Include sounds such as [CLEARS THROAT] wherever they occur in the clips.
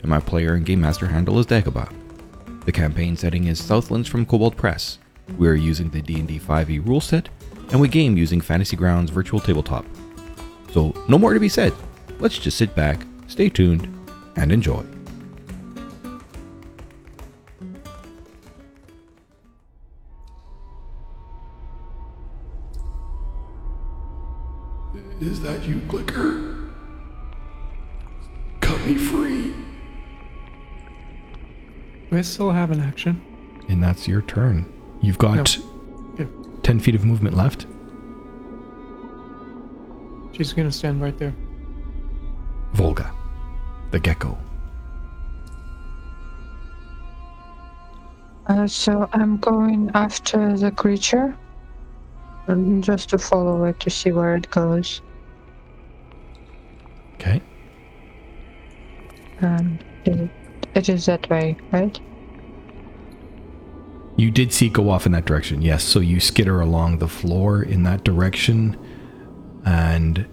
and my player and game master handle is Dagobah. The campaign setting is Southlands from Kobold Press. We are using the D&D 5e rule set, and we game using Fantasy Grounds Virtual Tabletop. So, no more to be said. Let's just sit back, stay tuned, and enjoy. Is that you, Clicker? Cut me free. We still have an action. And that's your turn. You've got Yeah. 10 feet of movement left. She's gonna stand right there. Volga, the gecko. Uh, so I'm going after the creature, um, just to follow it to see where it goes. Okay. And it, it is that way, right? You did see go off in that direction, yes. So you skitter along the floor in that direction and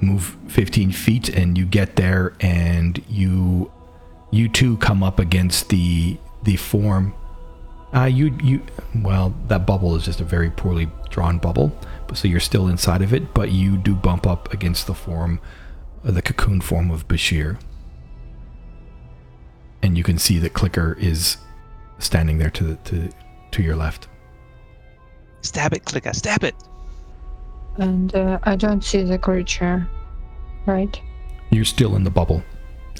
move 15 feet, and you get there, and you you two come up against the the form. Uh, you you well, that bubble is just a very poorly drawn bubble, but so you're still inside of it, but you do bump up against the form, the cocoon form of Bashir, and you can see that Clicker is standing there to the, to to your left. Stab it, clicker, stab it. And uh, I don't see the creature, right? You're still in the bubble.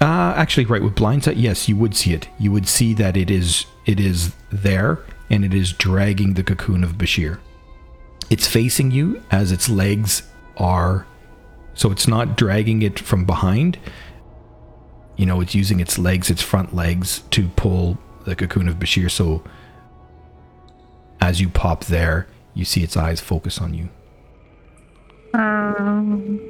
Uh actually right with blindsight, yes, you would see it. You would see that it is it is there and it is dragging the cocoon of Bashir. It's facing you as its legs are so it's not dragging it from behind. You know, it's using its legs, its front legs to pull the cocoon of Bashir so as you pop there, you see its eyes focus on you. Um,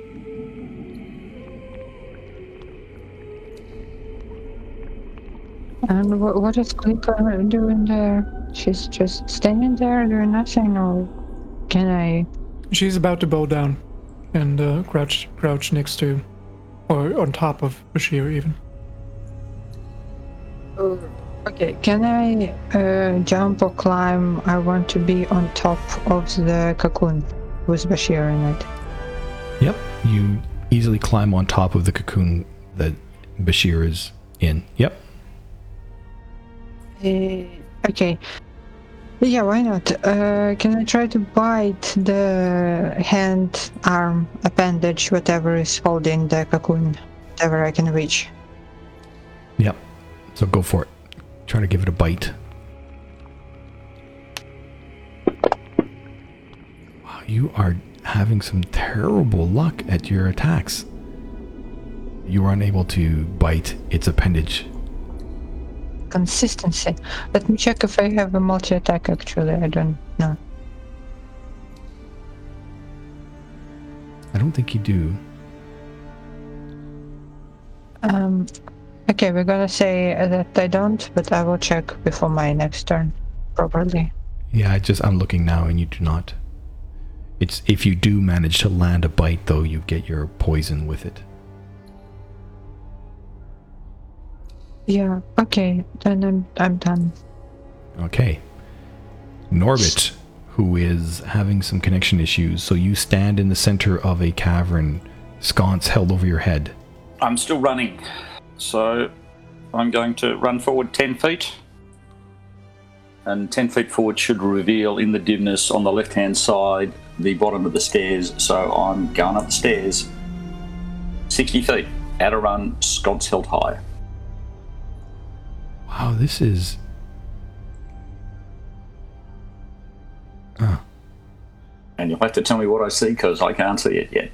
and wh- what is Clicker doing there? She's just standing there doing nothing, or can I? She's about to bow down and uh, crouch crouch next to or on top of Bashir even. Okay, can I uh, jump or climb? I want to be on top of the cocoon with Bashir in it. Yep. You easily climb on top of the cocoon that Bashir is in. Yep. Uh, okay. Yeah, why not? Uh, can I try to bite the hand, arm, appendage, whatever is holding the cocoon, whatever I can reach? Yep. So go for it. Try to give it a bite. Wow, you are having some terrible luck at your attacks. You are unable to bite its appendage. Consistency. Let me check if I have a multi attack actually. I don't know. I don't think you do. Um, okay, we're gonna say that I don't, but I will check before my next turn properly. Yeah, I just I'm looking now and you do not. It's if you do manage to land a bite though, you get your poison with it. Yeah, okay, then I'm I'm done. Okay. Norbit, who is having some connection issues, so you stand in the center of a cavern, sconce held over your head. I'm still running, so I'm going to run forward 10 feet. And 10 feet forward should reveal in the dimness on the left hand side the bottom of the stairs. So I'm going up the stairs 60 feet at a run, sconce held high. Wow, this is. And you'll have to tell me what I see because I can't see it yet.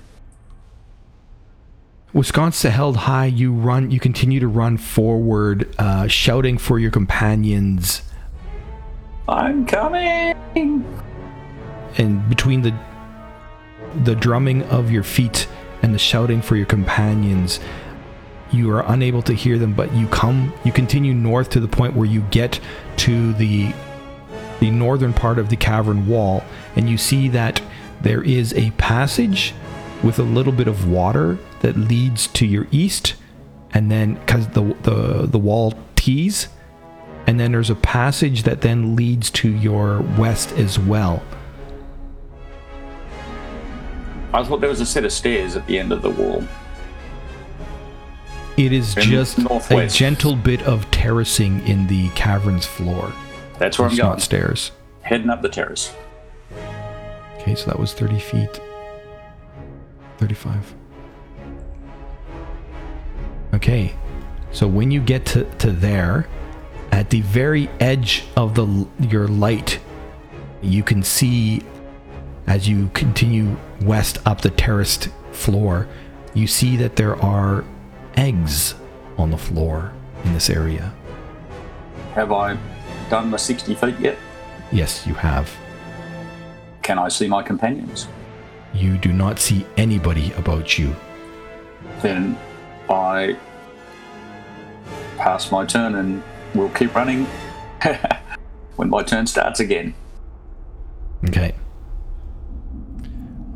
With sconce held high, you run. You continue to run forward, uh, shouting for your companions. I'm coming. and between the the drumming of your feet and the shouting for your companions you are unable to hear them but you come you continue north to the point where you get to the the northern part of the cavern wall and you see that there is a passage with a little bit of water that leads to your east and then cuz the the the wall tees and then there's a passage that then leads to your west as well I thought there was a set of stairs at the end of the wall. It is In just northwest. a gentle bit of terracing in the cavern's floor. That's where I'm It's going. not stairs. Heading up the terrace. Okay, so that was 30 feet. 35. Okay, so when you get to, to there, at the very edge of the your light, you can see as you continue west up the terraced floor, you see that there are eggs on the floor in this area. Have I done my 60 feet yet? Yes, you have. Can I see my companions? You do not see anybody about you. Then I pass my turn and we'll keep running [LAUGHS] when my turn starts again. Okay.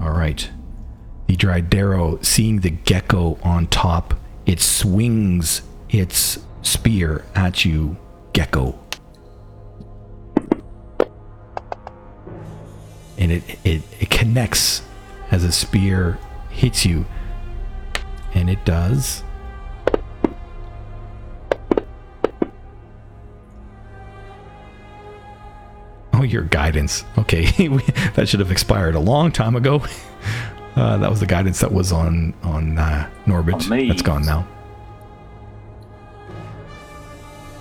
All right. The Dridero, seeing the gecko on top, it swings its spear at you, gecko. And it, it, it connects as a spear hits you. And it does. Oh, your guidance. Okay, [LAUGHS] that should have expired a long time ago. [LAUGHS] Uh, that was the guidance that was on on uh, Norbit. On. That's gone now.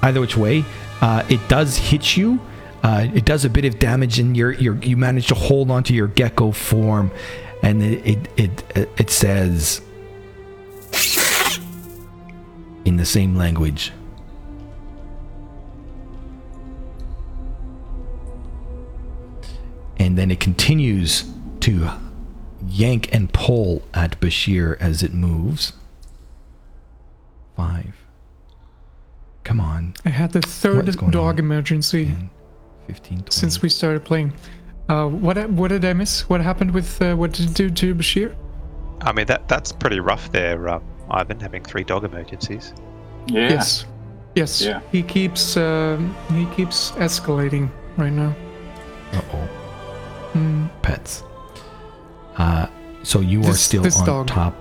Either which way, uh, it does hit you. Uh, it does a bit of damage, and you're you manage to hold onto your gecko form, and it it it, it says in the same language. and then it continues to yank and pull at Bashir as it moves. Five. Come on. I had the third dog on? emergency 10, 15, 20. since we started playing. Uh, what what did I miss? What happened with uh, what did it do to Bashir? I mean, that that's pretty rough there, um, Ivan, having three dog emergencies. Yeah. Yes, yes. Yeah. He keeps um, he keeps escalating right now. Uh-oh. Hmm. Pets. Uh, so you are still this on dog. top.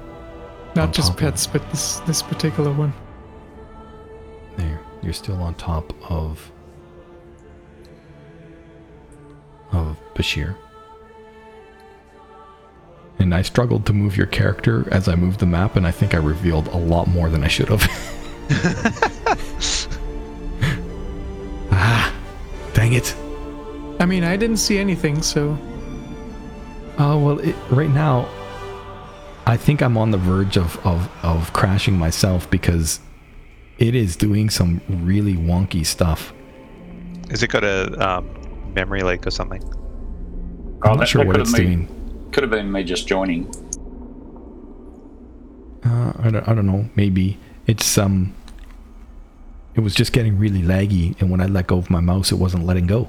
Not On just top of- pets, but this this particular one. There. You're still on top of of Bashir. And I struggled to move your character as I moved the map, and I think I revealed a lot more than I should have. [LAUGHS] ah, dang it. I mean, I didn't see anything, so Oh well, it, right now, I think I'm on the verge of, of of crashing myself because it is doing some really wonky stuff. Has it got a um, memory leak or something? Oh, I'm not that- sure that what it's have been- doing. Could have been me just joining. Uh, I don't, I don't know. Maybe it's um. It was just getting really laggy, and when I let go of my mouse, it wasn't letting go.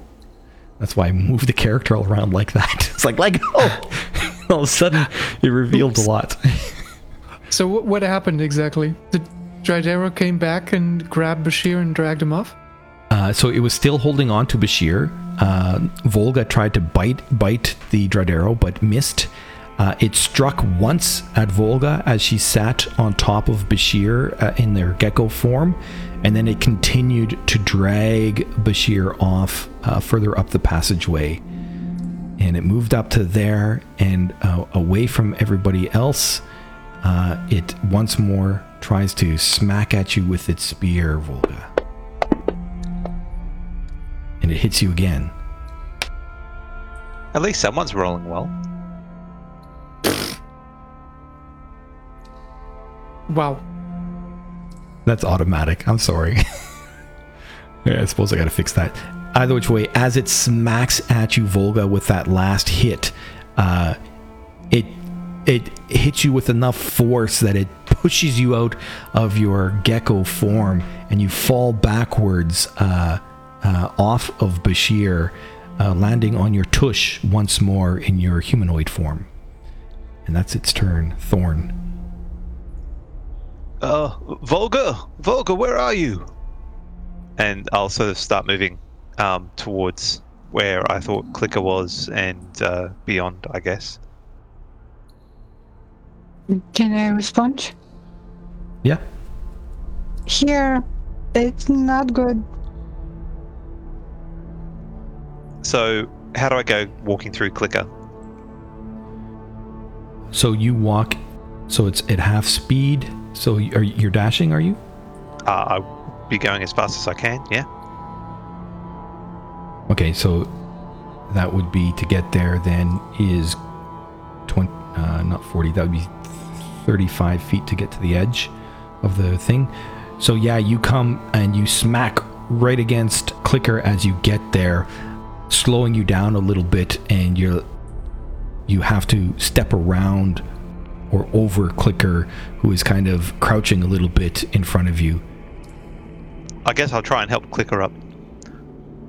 That's why I moved the character all around like that. [LAUGHS] It's like let go. all of a sudden, it revealed a lot. [LAUGHS] so what, what happened exactly? The Dridero came back and grabbed Bashir and dragged him off. Uh, so it was still holding on to Bashir. Uh, Volga tried to bite bite the Dradero, but missed. Uh, it struck once at Volga as she sat on top of Bashir uh, in their gecko form, and then it continued to drag Bashir off uh, further up the passageway. And it moved up to there and uh, away from everybody else. Uh, it once more tries to smack at you with its spear, Volga and it hits you again. At least someone's rolling well. Wow. That's automatic. I'm sorry. [LAUGHS] yeah, I suppose I gotta fix that. Either which way, as it smacks at you, Volga, with that last hit, uh, it it hits you with enough force that it pushes you out of your gecko form, and you fall backwards uh, uh, off of Bashir, uh, landing on your tush once more in your humanoid form. And that's its turn. Thorn. Uh, Volga, Volga, where are you? And I'll sort of start moving um, towards where I thought Clicker was and uh, beyond, I guess. Can I respond? Yeah. Here, it's not good. So, how do I go walking through Clicker? So you walk. So it's at half speed. So you- are you're dashing? Are you? Uh, I'll be going as fast as I can, yeah? Okay, so that would be to get there. Then is twenty, uh, not forty. That would be thirty-five feet to get to the edge of the thing. So yeah, you come and you smack right against Clicker as you get there, slowing you down a little bit, and you're you have to step around or over Clicker, who is kind of crouching a little bit in front of you. I guess I'll try and help Clicker up.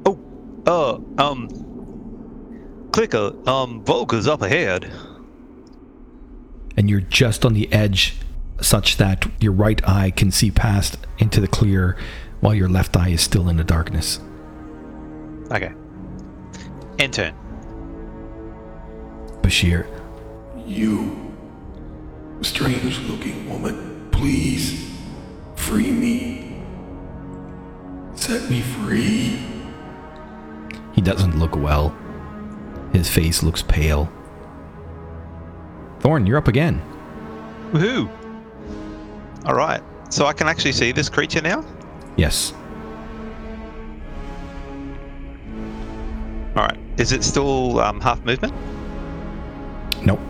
Oh, uh, um, Clicker, um, Volga's up ahead. and you're just on the edge such that your right eye can see past into the clear while your left eye is still in the darkness. Okay. End turn. Bashir, You, strange looking woman, please free me. Set me free. he doesn't look well. His face looks pale. Thorn, you're up again. Woohoo! Alright, so I can actually see this creature now? Yes. Alright, is it still um, half movement? Nope.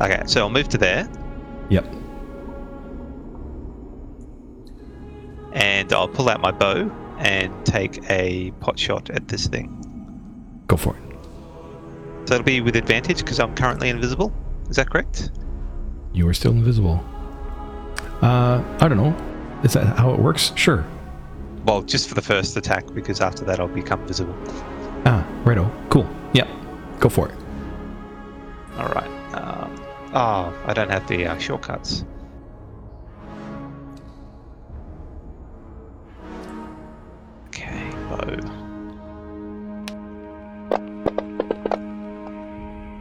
Okay, so I'll move to there Yep. and I'll pull out my bow and take a pot shot at this thing. Go for it. So it'll be with advantage because I'm currently invisible. Is that correct? You are still invisible. Uh, I don't know. Is that how it works? Sure. Well, just for the first attack because after that I'll become visible. Ah, righto. Cool. Yep. Go for it. Alright. Um, oh, I don't have the uh, shortcuts. Okay, bow.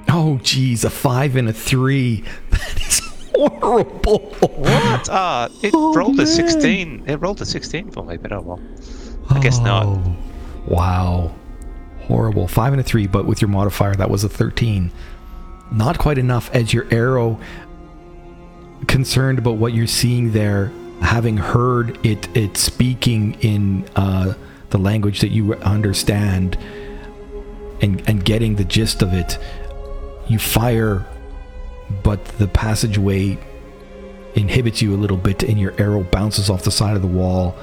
Oh, geez, a five and a three. [LAUGHS] That is horrible. What? Ah, it Oh, rolled a 16. It rolled a 16 for me, but oh well. I guess not. Oh, Wow. Horrible. Five and a three, but with your modifier, that was a 13. Not quite enough as your arrow, concerned about what you're seeing there, having heard it, it speaking in uh, the language that you understand and, and getting the gist of it, you fire, but the passageway inhibits you a little bit and your arrow bounces off the side of the wall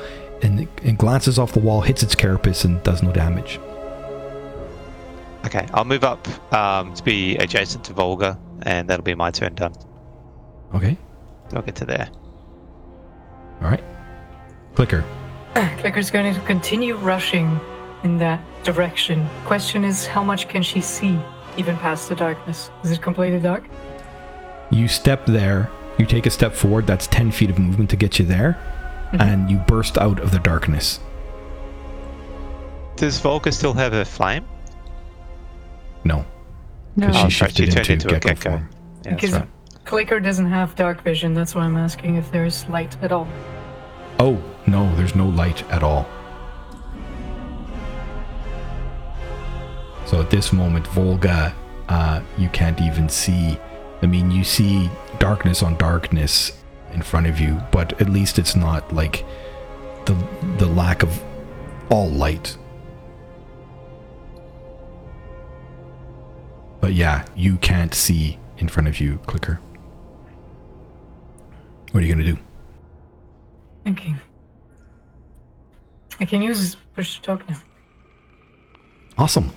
and, and glances off the wall, hits its carapace, and does no damage. Okay, I'll move up um, to be adjacent to Volga, and that'll be my turn done. Okay. I'll get to there. All right. Clicker. [SIGHS] Clicker's going to continue rushing in that direction. Question is, how much can she see, even past the darkness? Is it completely dark? You step there. You take a step forward. That's 10 feet of movement to get you there. And you burst out of the darkness. Does Volga still have her flame? No. No. Because Oh, she right, she shifted turned into, into a gecko, gecko. form. Yeah, Because right. Clicker doesn't have dark vision. That's why I'm asking if there's light at all. Oh, no, there's no light at all. So at this moment, Volga, uh, you can't even see. I mean, you see darkness on darkness in front of you, but at least it's not like the the lack of all light. But yeah, you can't see in front of you, Clicker. What are you gonna do? Thinking. I can use push to talk now. Awesome.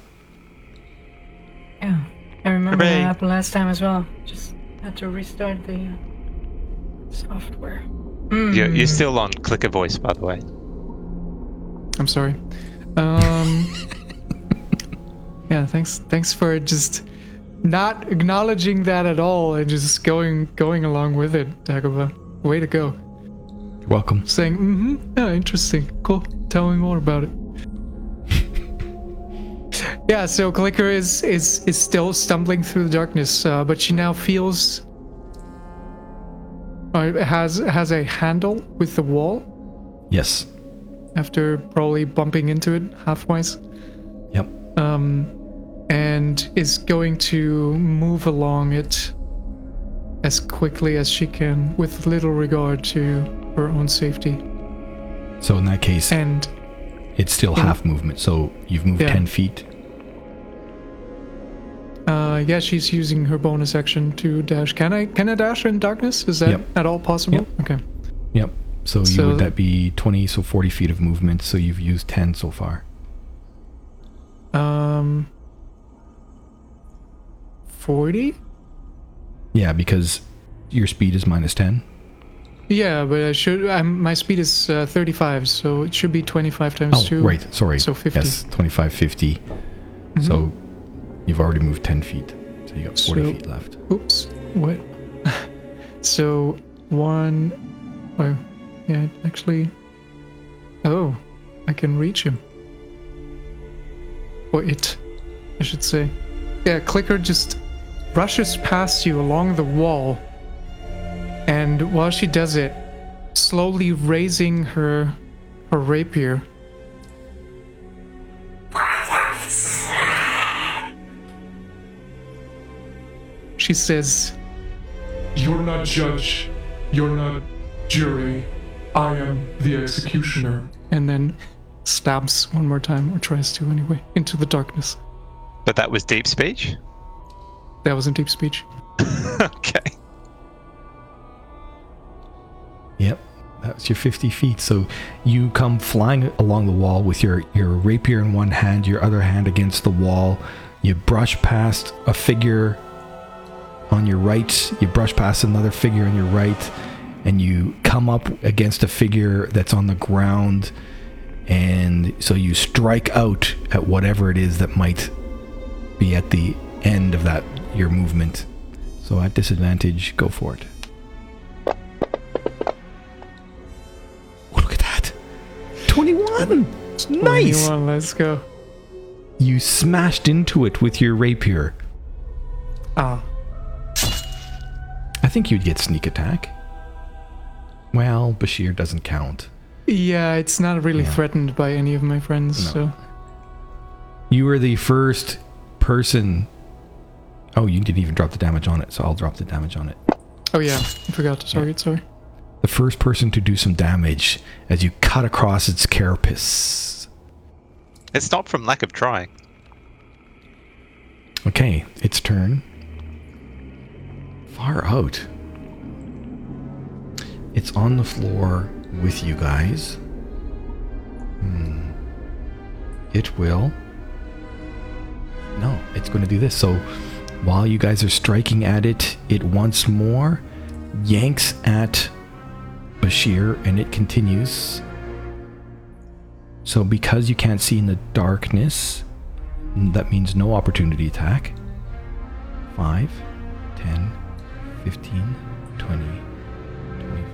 Yeah. I remember Hooray. that happened last time as well. Just had to restart the uh, software. You're, Hmm. you're still on clicker voice, by the way. I'm sorry. Um, [LAUGHS] yeah, thanks. Thanks for just not acknowledging that at all and just going going along with it, Dagobah. Way to go. You're welcome. Saying, mm-hmm, yeah, interesting, cool. Tell me more about it. [LAUGHS] yeah, so Clicker is is is still stumbling through the darkness, uh, but she now feels. Uh, has has a handle with the wall Yes. after probably bumping into it halfways. Yep. um, and is going to move along it as quickly as she can with little regard to her own safety. So in that case, And it's still half movement. So you've moved Yeah. ten feet. uh, yeah, she's using her bonus action to dash. Can I can I dash in darkness? Is that Yep. at all possible? Yep. Okay. Yep. So, you So- would that be twenty? So forty feet of movement. So you've used ten so far. Um, forty. Yeah, because your speed is minus ten. Yeah, but I should. I'm, my speed is uh, 35, so it should be 25 times Oh, two. right. Sorry. So 50. Yes, 25, 50. So you've already moved 10 feet. So you got 40 So- feet left. Oops. What? [LAUGHS] so one. Oh, yeah. Actually. Oh, I can reach him. Or it, I should say. Yeah. Clicker just rushes past you along the wall, and while she does it, slowly raising her her rapier. She says, You're not judge. You're not jury. I am the executioner. and then stabs one more time, or tries to anyway, into the darkness. But that was deep speech? That was in deep speech. [LAUGHS] okay. Yep. That's your 50 feet. So you come flying along the wall with your, your rapier in one hand, your other hand against the wall. You brush past a figure on your right, you brush past another figure on your right, and you come up against a figure that's on the ground. And so you strike out at whatever it is that might be at the end of that your movement. So at disadvantage, go for it. Oh, look at that. 21. Nice. 21, let's go. You smashed into it with your rapier. Ah, I think you'd get sneak attack. Well, Bashir doesn't count. yeah, it's not really Yeah. threatened by any of my friends, No. so. You were the first person. Oh, you didn't even drop the damage on it, so I'll drop the damage on it. Oh, yeah, I forgot to target, sorry. The first person to do some damage as you cut across its carapace. It's not from lack of trying. Okay, its turn. Far out. It's on the floor with you guys. Hmm. It will. No, it's going to do this. So while you guys are striking at it, it once more yanks at Bashir and it continues. So because you can't see in the darkness, that means no opportunity attack. 5, 10, 15, 20, 25.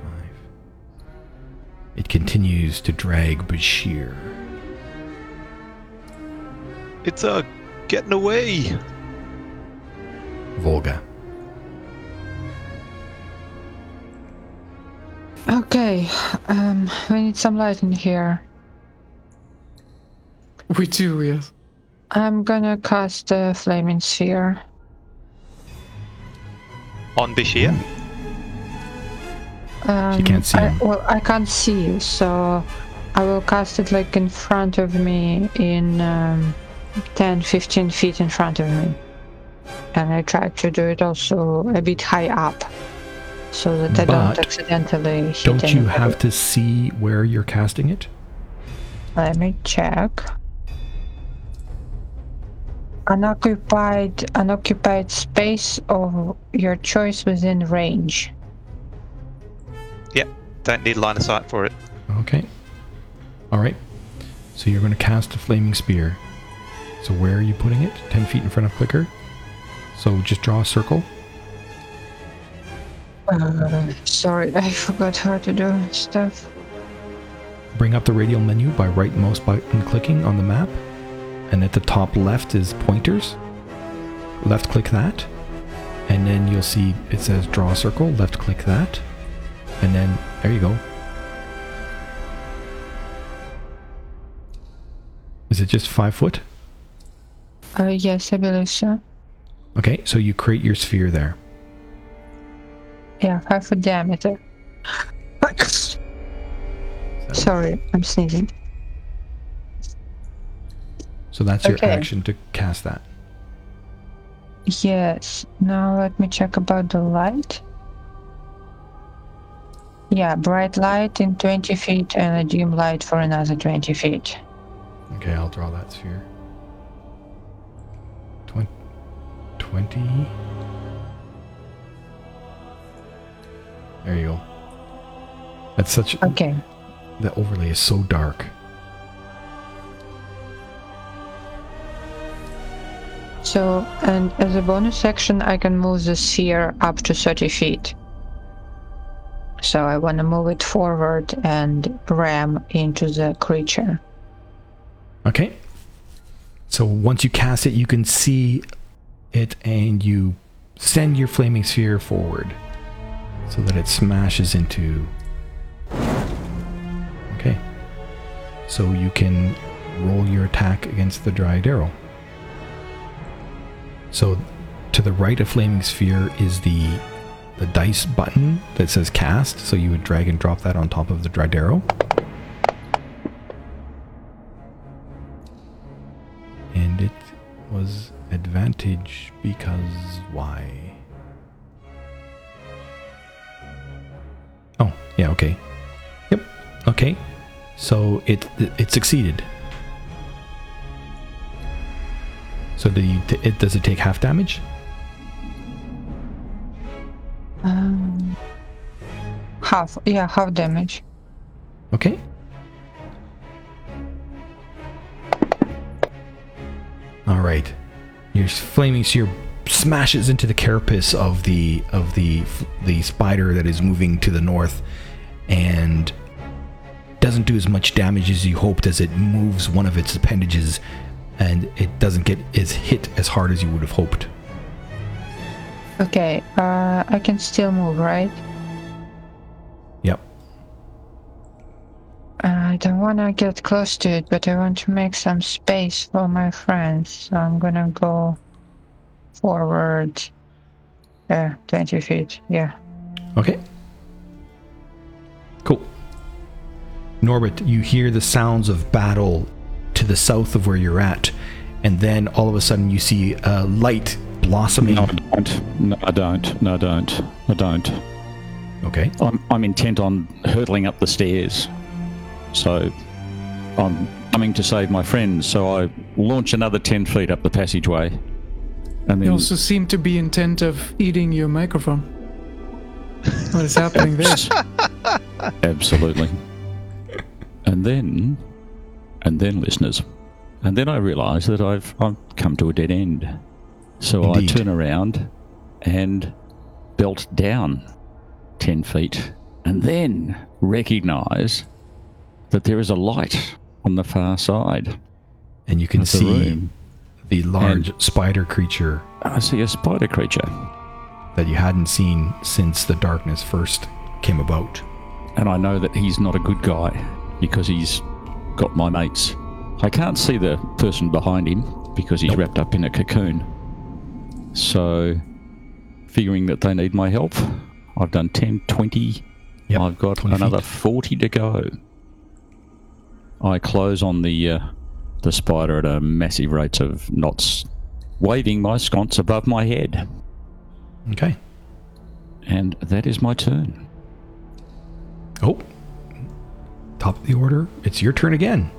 It continues to drag Bashir. It's uh, getting away. Volga. Okay, um, we need some light in here. We do, yes. I'm gonna cast the flaming sphere. On Bashir? Um, can't see I, him. well, I can't see you, so I will cast it like in front of me, in um, 10, 15 feet in front of me. And I try to do it also a bit high up. so that I don't accidentally hit Don't you anybody. have to see where you're casting it? Let me check. Unoccupied, unoccupied space of your choice within range. Yep. Don't need line of sight for it. Okay. All right. So you're going to cast a flaming sphere. So where are you putting it? 10 feet in front of clicker. So just draw a circle. Uh, sorry, I forgot how to do stuff. Bring up the radial menu by right mouse button clicking on the map. And at the top left is pointers. Left click that. And then you'll see it says draw a circle. Left click that. And then there you go. Is it just five foot? Uh, yes, I believe so. Okay, so you create your sphere there. Yeah, half a diameter. Sorry, I'm sneezing. So that's your action to cast that. Yes. Now let me check about the light. Yeah, bright light in 20 feet and a dim light for another 20 feet. Okay, I'll draw that sphere. 20. There you go. That's such. Okay. The overlay is so dark. So, and as a bonus action, I can move the sphere up to 30 feet. So I want to move it forward and ram into the creature. Okay. So once you cast it, you can see it and you send your flaming sphere forward so that it smashes into. Okay. So you can roll your attack against the Dridero. So to the right of flaming sphere is the the dice button that says cast. So you would drag and drop that on top of the Dridero. Advantage because why? Oh, yeah, okay. Yep. Okay. So it it succeeded. So do you t- it does it take half damage? Um, half, yeah, half damage. Okay. All right. Your flaming sphere smashes into the carapace of the of the the spider that is moving to the north, and doesn't do as much damage as you hoped as it moves one of its appendages, and it doesn't get as hit as hard as you would have hoped. Okay, uh, I can still move, right? I don't want to get close to it, but I want to make some space for my friends. So I'm gonna go forward. Yeah, 20 feet. Yeah. Okay. Cool. Norbert, you hear the sounds of battle to the south of where you're at, and then all of a sudden you see a light blossoming. No, I don't. No, I don't. No, I don't. I don't. Okay. I'm, I'm intent on hurtling up the stairs. So I'm coming to save my friends. So I launch another 10 feet up the passageway. And You also seem to be intent of eating your microphone. What is happening there? [LAUGHS] Absolutely. And then, and then, listeners, and then I realise that I've I've come to a dead end. So Indeed. I turn around and belt down ten feet, and then recognise that there is a light on the far side And you can of the see the large spider creature I see a spider creature, that you hadn't seen since the darkness first came about. and I know that he's not a good guy because he's got my mates. I can't see the person behind him because he's wrapped up in a cocoon. So, figuring that they need my help, I've done 10, 20. Yep, I've got another feet. 40 to go. I close on the uh, the spider at a massive rate of knots, waving my sconce above my head. Okay. And that is my turn. Oh, top of the order. It's your turn again.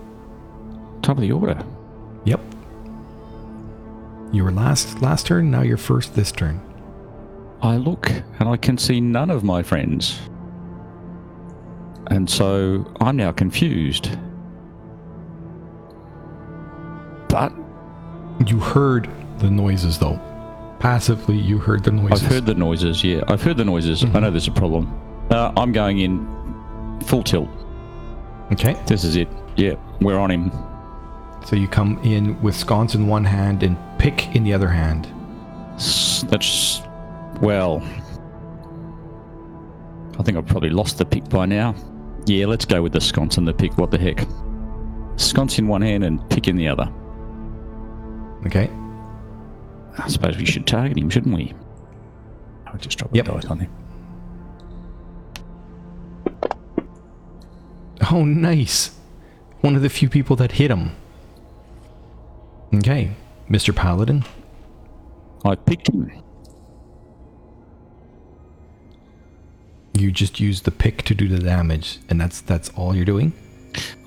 Top of the order. Yep. You were last last turn. Now you're first this turn. I look and I can see none of my friends. And so I'm now confused. You heard the noises though. Passively, you heard the noises. I've heard the noises, yeah. I've heard the noises. I know there's a problem. Uh, I'm going in full tilt. Okay. This is it. Yeah, we're on him. So you come in with sconce in one hand and pick in the other hand. That's. Well. I think I've probably lost the pick by now. Yeah, let's go with the sconce and the pick. What the heck? Sconce in one hand and pick in the other. Okay. I suppose we should target him, shouldn't we? I'll just drop Yep. the dice on him. Oh, nice. One of the few people that hit him. Okay, Mr. Paladin. I picked him. You just use the pick to do the damage, and that's that's all you're doing.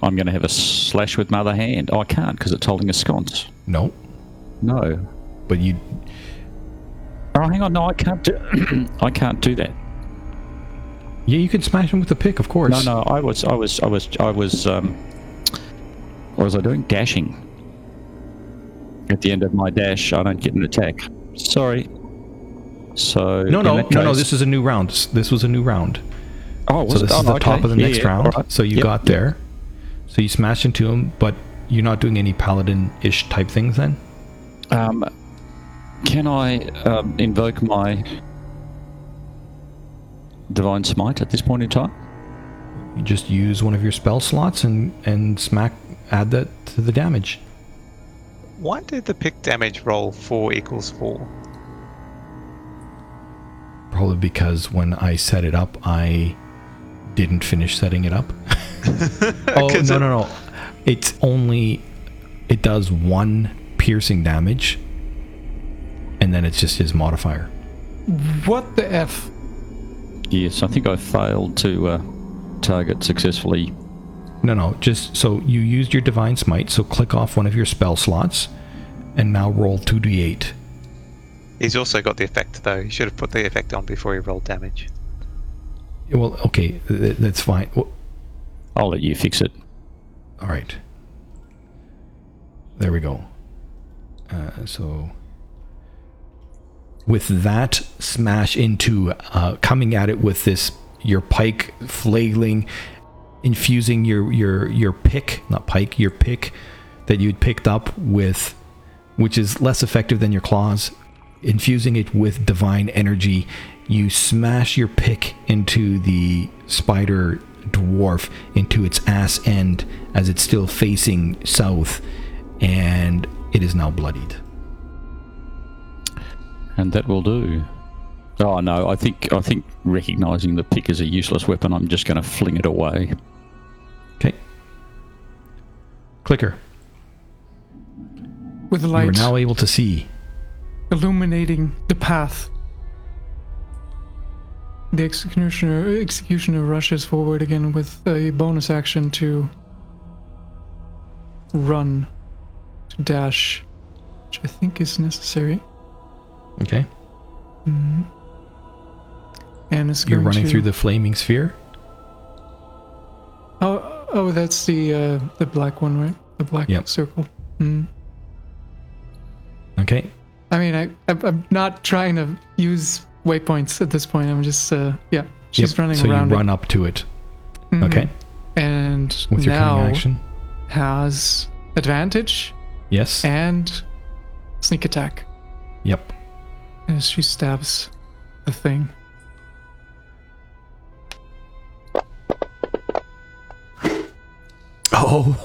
I'm going to have a slash with my other hand. Oh, I can't because it's holding a sconce. No, No. but you. Oh, hang on. No, I can't do. [CLEARS THROAT] I can't do that. Yeah, you can smash him with the pick, of course. No, no. I was, I was, I was, I was. Um, what was I doing? Dashing. At the end of my dash, I don't get an attack. Sorry. So No, no, that no, no. This is a new round. This was a new round. oh, was So it? this Oh, is the okay. top of the next yeah, round. alright. So you Yep, got there. So you smashed into him, but you're not doing any paladin-ish type things then. Um, can I um, invoke my divine smite at this point in time? You just use one of your spell slots and and smack add that to the damage. Why did the pick damage roll 4 equals 4? Probably because when I set it up, I didn't finish setting it up. [LAUGHS] oh no no no! It's only it does one piercing damage, and then it's just his modifier. What the f? Yes, I think I failed to uh, target successfully. No no, just so you used your divine smite. So click off one of your spell slots, and now roll two d8. He's also got the effect, though. He should have put the effect on before he rolled damage. Well, okay, that's fine. Well, I'll let you fix it. All right. There we go. Uh, so, with that smash into uh, coming at it with this your pike flailing, infusing your your your pick, not pike, your pick that you'd picked up with, which is less effective than your claws. Infusing it with divine energy, you smash your pick into the spider dwarf into its ass end as it's still facing south, and it is now bloodied. And that will do. Oh no, I think I think recognizing the pick as a useless weapon, I'm just going to fling it away. Okay. Clicker. With the light. You are now able to see. illuminating the path. The executioner executioner rushes forward again with a bonus action to run, to dash, which I think is necessary. Okay. And it's You're running to- through the flaming sphere. Oh, oh, that's the uh, the black one, right? The black Yep. circle. Mm. Okay. I mean, I I'm- not trying to use waypoints at this point. I'm just uh, yeah. She's Yep, running so around. you it. run up to it. Mhm. Okay. And With your now action. has advantage Yes. and sneak attack Yep. as she stabs the thing. [LAUGHS] Oh.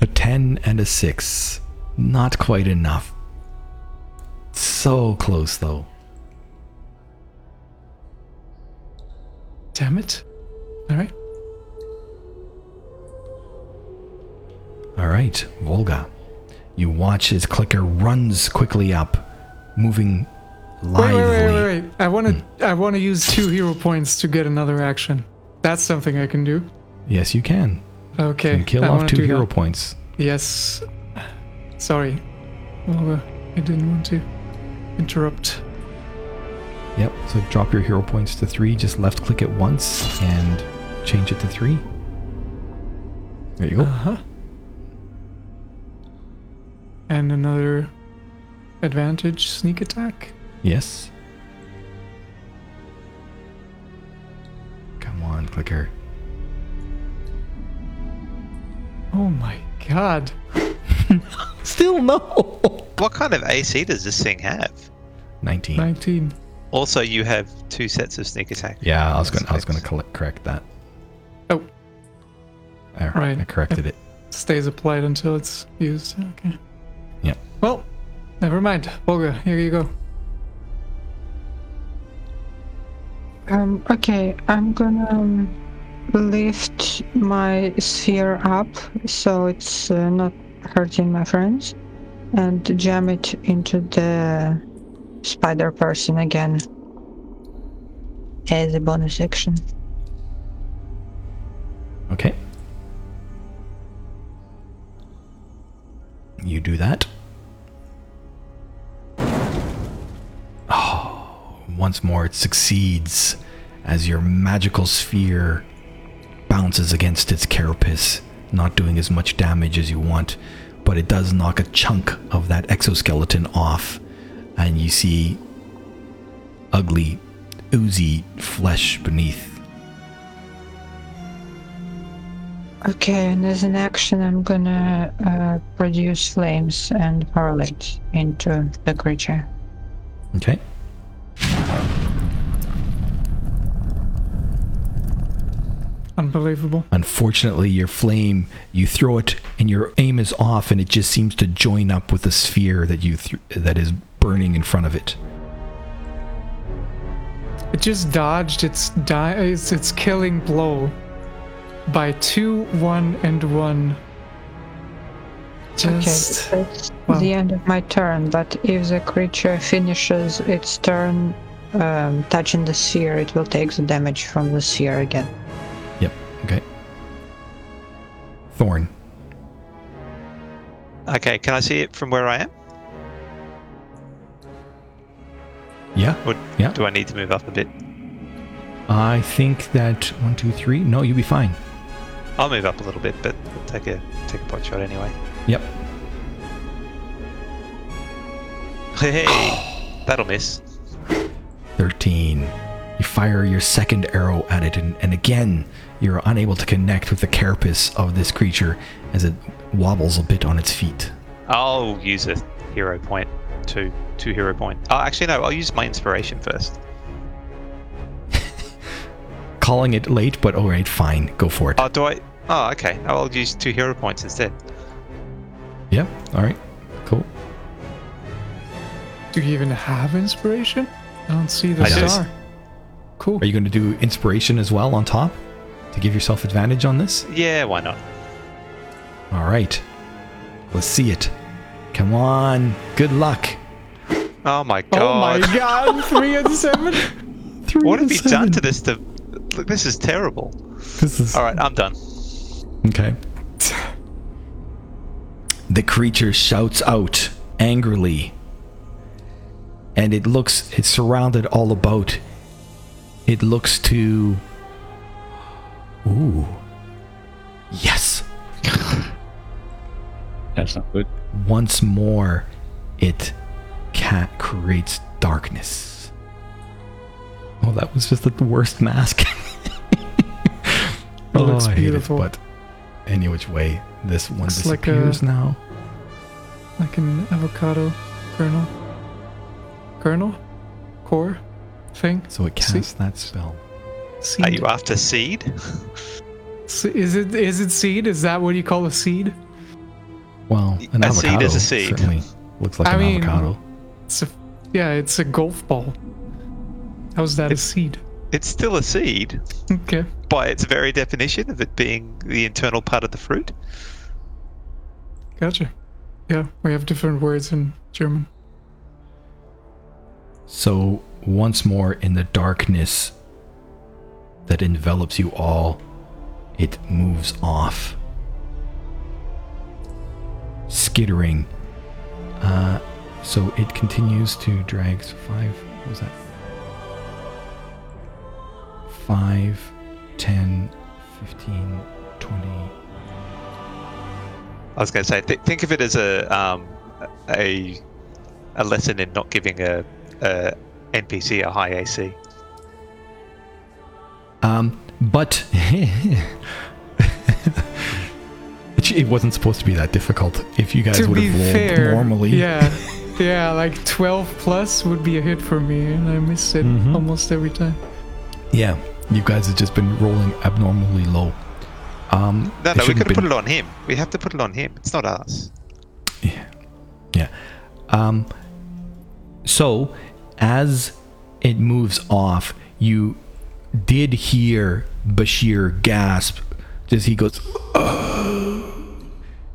a 10 and a 6. Not quite enough. So close, though. Damn it! All right. All right, Volga. You watch as Clicker runs quickly up, moving Wait, lively. wait, wait, wait, wait. I want to. I want to use two hero points to get another action. That's something I can do. Yes, you can. Okay. You kill I off two hero that. points. Yes. Sorry. Well, uh, I didn't want to interrupt. Yep. So drop your hero points to three. Just left click it once and change it to three. There you go. Uh-huh. And another advantage sneak attack. Yes. Come on, clicker. Oh my god. [LAUGHS] Still no. What kind of AC does this thing have? 19. 19. Also, you have two sets of sneak attack. Yeah, I was going to I was going to collect, correct that. Oh. All right, Right. I corrected it. Stays applied until it's used. Okay. Yep. Well, never mind. Volga, here you go. Um, okay, I'm gonna um, lift my sphere up so it's uh, not hurting my friends and jam it into the spider person again as a bonus action. Okay. You do that. Oh, once more it succeeds as your magical sphere bounces against its carapace, not doing as much damage as you want, but it does knock a chunk of that exoskeleton off, and you see ugly, oozy flesh beneath. Okay, and as an action, I'm gonna uh, produce flames and parlate into the creature. Okay. Unbelievable. Unfortunately, your flame, you throw it and your aim is off and it just seems to join up with the sphere that you th- that is burning in front of it. It just dodged its di- its, its killing blow by two, one, and one. Just okay, that's wow. the end of my turn, but if the creature finishes its turn um, touching the sphere, it will take the damage from the sphere again. Yep. Okay. Thorn. Okay, can I see it from where I am? Yeah. Or Yeah. do I need to move up a bit? I think that one, two, three. No, you'll be fine. I'll move up a little bit, but we'll take a take a pot shot anyway. Yep. Hey, [GASPS] that'll miss. 13. You fire your second arrow at it, and, and again, you're unable to connect with the carapace of this creature as it wobbles a bit on its feet. I'll use a hero point. Two two hero point. Oh, actually no. I'll use my inspiration first. Calling it late, but alright, fine. Go for it. Oh, do I? Oh, okay. Oh, I'll use two hero points instead. Yeah. Alright. Cool. do you even have inspiration? I don't see the I do. star. Cool. Are you going to do inspiration as well on top to give yourself advantage on this? Yeah, why not? All right. Let's see it. Come on. Good luck. Oh my god. Oh my god! god, three and seven? [LAUGHS] Three What have and you done to this? To look, this is terrible. This is All right, I'm done. okay. The creature shouts out angrily, and it looks. It's surrounded all about. It looks to. Ooh. Yes. That's not good. once more it cat creates darkness oh that was just the worst mask [LAUGHS] oh looks beautiful. it but any which way this one Looks like a- disappears now Like an avocado kernel. Kernel? Core? Thing? so it See- casts that spell Seed? Are you after seed? Is it is it seed? Is that what you call a seed? well an A avocado seed is a seed. certainly looks like I an mean- avocado It's a yeah, it's a golf ball. How's that a seed? It's still a seed Okay. by its very definition of it being the internal part of the fruit. Gotcha. Yeah, we have different words in German. So, once more in the darkness that envelops you all, it moves off, skittering. Uh, so it continues to drag. So five. What was that? Five, 10, 15, 20. I was going to say, th- think of it as a um, a a lesson in not giving a, a NPC a high AC. Um, but [LAUGHS] it it wasn't supposed to be that difficult. If you guys to would have rolled fair, normally, yeah, [LAUGHS] yeah, like 12 plus would be a hit for me, and I miss it Mhm. almost every time. yeah, you guys have just been rolling abnormally low. Um, No, no, we could have put it on him. We have to put it on him. It's not us. Yeah. Um, so, as it moves off, you did hear Bashir gasp as he goes, "Ugh."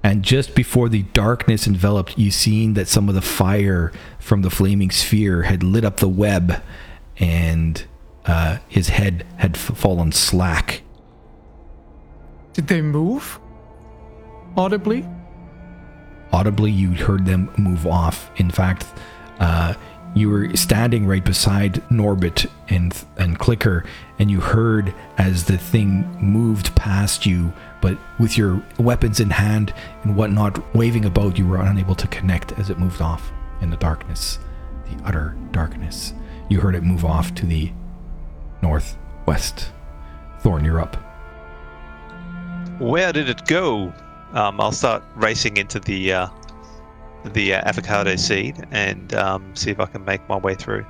and just before the darkness enveloped, you seen that some of the fire from the flaming sphere had lit up the web, and uh, his head had f- fallen slack. Did they move? Audibly? audibly you heard them move off in fact uh, you were standing right beside norbit and and clicker and you heard as the thing moved past you but with your weapons in hand and whatnot waving about you were unable to connect as it moved off in the darkness the utter darkness you heard it move off to the northwest thorn you're up Where did it go? Um, I'll start racing into the uh, the uh, avocado seed and um, see if I can make my way through.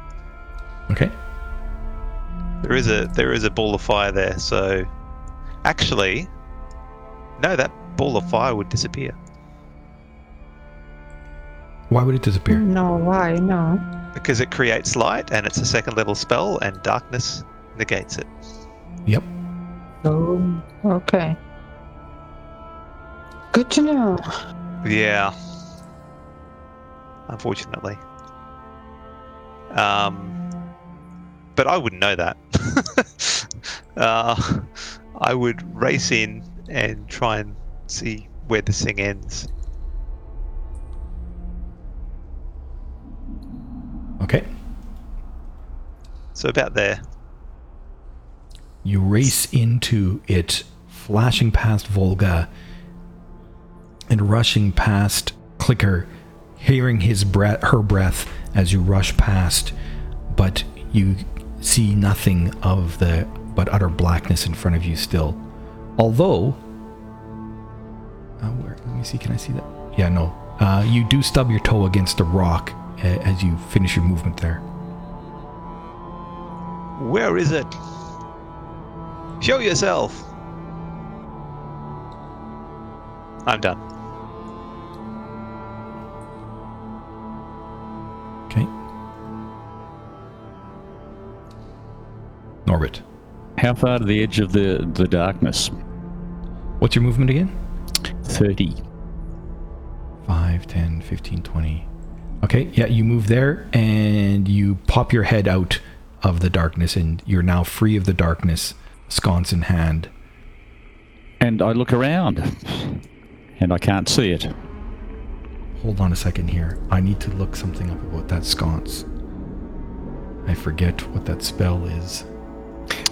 okay There is a there is a ball of fire there, so actually, no, that ball of fire would disappear why would it disappear No, why? No. because it creates light and it's a second level spell, and darkness negates it. yep Oh, okay. Good to know. Yeah. Unfortunately. Um, but I wouldn't know that. [LAUGHS] uh, I would race in and try and see where this thing ends. okay So about there. You race into it, flashing past Volga and rushing past Clicker, hearing his breath, her breath as you rush past, but you see nothing of the but utter blackness in front of you still. Although, uh, where? Let me see. Can I see that? Yeah, no. Uh, you do stub your toe against a rock uh, as you finish your movement there. Where is it? Show yourself! I'm done. Okay. Norbit. How far to the edge of the, the darkness? What's your movement again? 30. 5, 10, 15, 20. Okay, yeah, you move there and you pop your head out of the darkness and you're now free of the darkness, sconce in hand. And I look around and I can't see it. Hold on a second here. I need to look something up about that sconce. I forget what that spell is.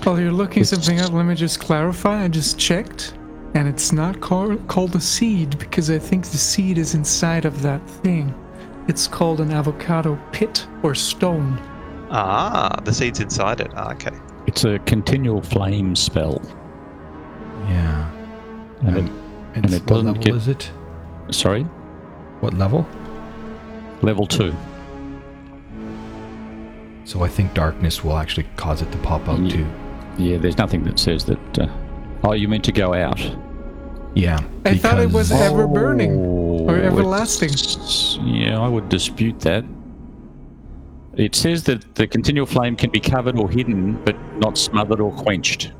While you're looking It's- something up, let me just clarify. I just checked, and it's not call- called a seed because I think the seed is inside of that thing. It's called an avocado pit or stone. Ah, the seed's inside it. Ah, okay. It's a continual flame spell. Yeah. And And, it, and and s- it what doesn't level get- is it? sorry? What level? Level 2. So I think darkness will actually cause it to pop out Ye- too. Yeah, there's nothing that says that. Uh, oh, you meant to go out. Yeah. I thought it was ever burning Oh, or everlasting. Yeah, I would dispute that. It says that the continual flame can be covered or hidden, but not smothered or quenched.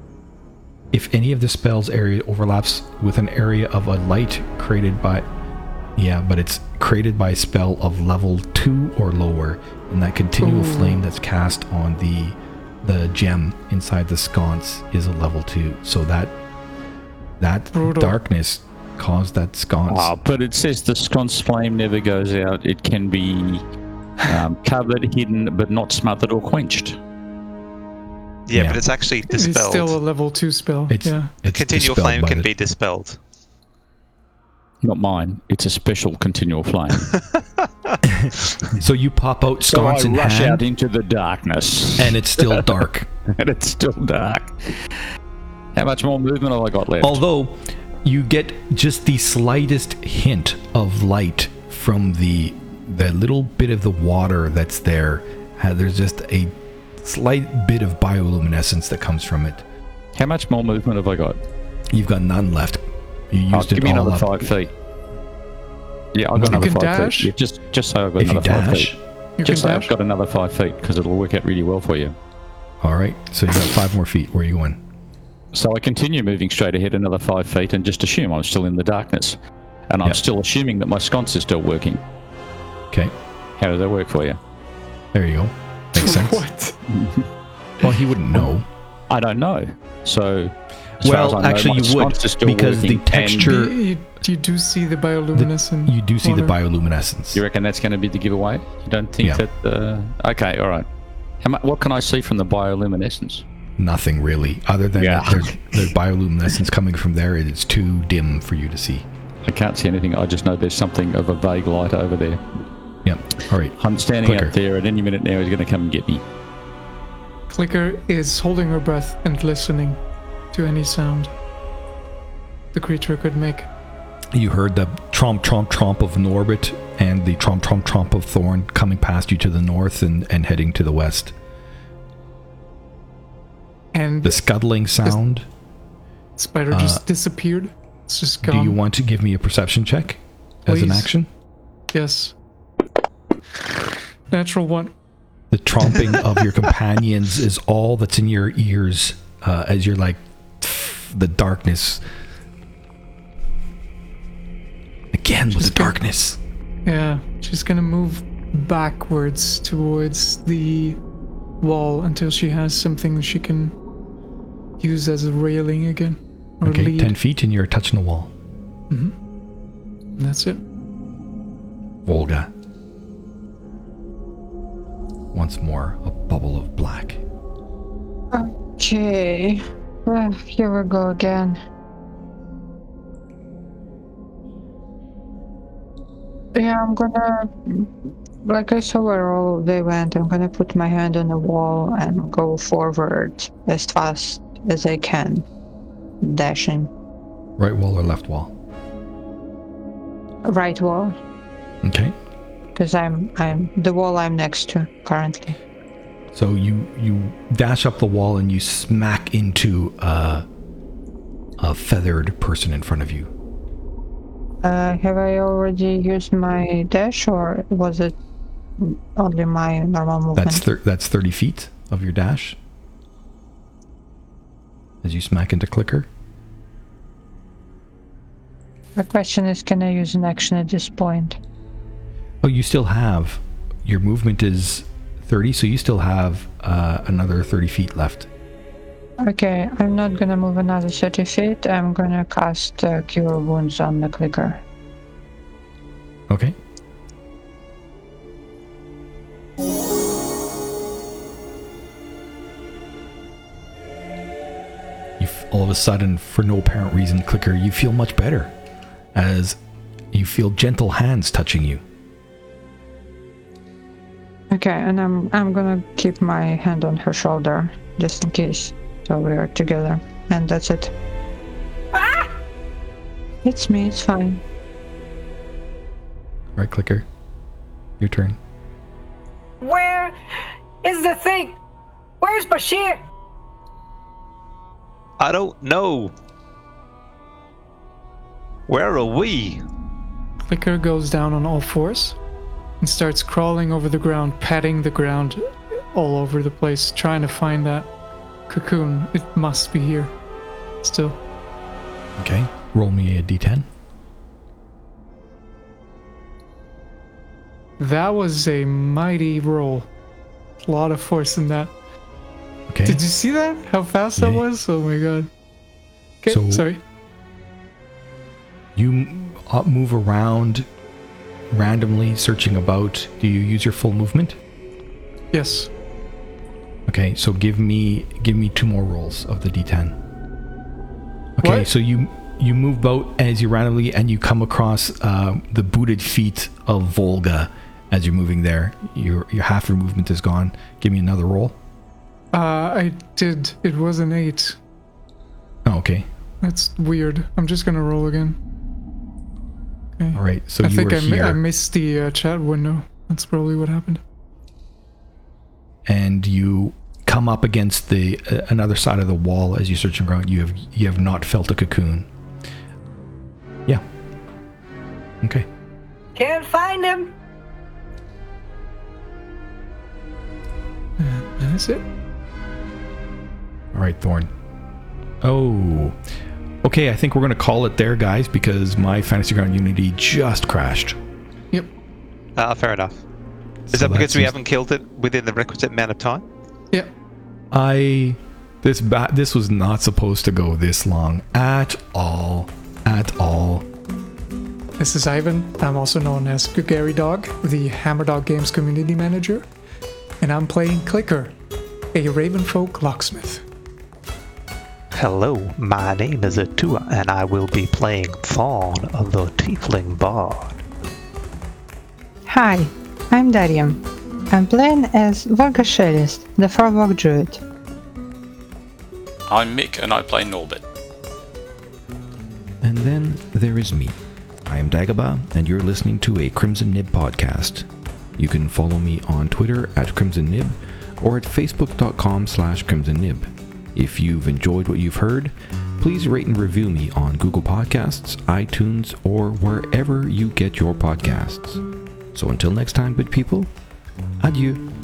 If any of the spell's area overlaps with an area of a light created by Yeah, but it's created by a spell of level two or lower, and that continual Ooh. flame that's cast on the the gem inside the sconce is a level two. So that that Brutal. darkness caused that sconce. Ah, but it says the sconce flame never goes out. It can be um, covered, hidden, but not smothered or quenched. Yeah, Yeah. but it's actually dispelled. It's dispelled. still a level two spell. It's, yeah. it's Continual flame can the- be dispelled. Not mine. It's a special continual flame. [LAUGHS] So you pop out so I sconce in rush hand, out into the darkness, and it's still dark. [LAUGHS] and it's still dark. How much more movement have I got left? Although you get just the slightest hint of light from the the little bit of the water that's there. There's just a slight bit of bioluminescence that comes from it. How much more movement have I got? You've got none left. You used Oh, used give it me all another up. five feet. Yeah, I've got You another five dash? feet. Yeah, just, just so I've got If another five dash, feet. Just so can I've got another five feet because it'll work out really well for you. all right. So you've got five more feet. Where are you going? So I continue moving straight ahead another five feet and just assume I'm still in the darkness. And I'm Yep. still assuming that my sconce is still working. Okay. How does that work for you? There you go. Makes sense. [LAUGHS] What? Well, he wouldn't know. I don't know. So, as far as I Well, know, actually, my you would sconce is still because the working, and texture. You, you, you do see the bioluminescent. You do see the water. bioluminescence. You reckon that's going to be the giveaway? You don't think Yeah. that? Uh, okay, all right. How mu- what can I see from the bioluminescence? Nothing really, other than Yeah. that there's, there's bioluminescence coming from there. It's too dim for you to see. I can't see anything. I just know there's something of a vague light over there. Yep. All right. I'm standing Clicker. out there. At any minute now, he's going to come and get me. Clicker is holding her breath and listening to any sound the creature could make. You heard the tromp, tromp, tromp of Norbit and the tromp, tromp, tromp of Thorn coming past you to the north and, and heading to the west. And The scuttling sound. spider uh, just disappeared. It's just Do you want to give me a perception check as an action? Yes. Natural one. The tromping of your companions is all that's in your ears uh, as you're like the darkness. Again with the go- darkness. Yeah, she's gonna move backwards towards the wall until she has something she can use as a railing again. Okay, lead. 10 feet and you're touching the wall. Mhm that's it. Volga. Once more, a bubble of black. Okay. Uh, here we go again. Yeah, I'm gonna. Like I saw where all they went, I'm gonna put my hand on the wall and go forward as fast as I can. Dashing. Right wall or left wall? Right wall. Okay. Because I'm I'm the wall I'm next to currently. So you you dash up the wall and you smack into a, a feathered person in front of you. Uh, have I already used my dash or was it only my normal movement? That's thir- that's 30 feet of your dash. As you smack into clicker. The question is, can I use an action at this point? Oh, you still have your movement is 30, so you still have uh, another 30 feet left. Okay, I'm not gonna move another 30 feet. I'm gonna cast uh, Cure Wounds on the clicker. Okay. You f- all of a sudden, for no apparent reason, clicker, you feel much better as you feel gentle hands touching you. Okay, and I'm I'm gonna keep my hand on her shoulder just in case. So we are together, and that's it. Ah! It's me. It's fine. Right, clicker? Your turn. Where is the thing? Where's Bashir? I don't know. Where are we? Clicker goes down on all fours and starts crawling over the ground, patting the ground all over the place, trying to find that cocoon. It must be here. Still. Okay. Roll me a d10. That was a mighty roll. A lot of force in that. Okay. Did you see that? How fast that was? Oh my god. Okay, So- sorry. You uh, move around randomly, searching about. Do you use your full movement? Yes. Okay, so give me give me two more rolls of the d10. Okay, What? so you you move about as you randomly, and you come across uh, the booted feet of Volga as you're moving there. Your your half your movement is gone. Give me another roll. Uh, I did. It was an eight. Oh, okay. That's weird. I'm just gonna roll again. Okay. All right. So I you think are I, mi- here, I missed the uh, chat window. That's probably what happened. and you come up against the uh, another side of the wall as you search around. You have you have not felt a cocoon. Yeah. Okay. Can't find him. That's it. All right, Thorn. Oh. Okay, I think we're going to call it there, guys, because my Fantasy Ground Unity just crashed. Yep. Ah, fair enough. Is So that because that we seems- haven't killed it within the requisite amount of time? Yep. I this ba- this was not supposed to go this long at all. At all. This is Ivan. I'm also known as Gary Dog, the Hammer Dog Games community manager, and I'm playing Clicker, a Ravenfolk locksmith. Hello, my name is Atua, and I will be playing Thorn, of the Tiefling Bard. Hi, I'm Darium. I'm playing as Vorgashelist, the Firbolg Druid. I'm Mick and I play Norbit. And then there is me. I am Dagobah, and you're listening to a Crimson Nib podcast. You can follow me on Twitter at Crimson Nib or at facebook.com slash Crimson Nib. If you've enjoyed what you've heard, please rate and review me on Google Podcasts, iTunes, or wherever you get your podcasts. So until next time, good people, adieu.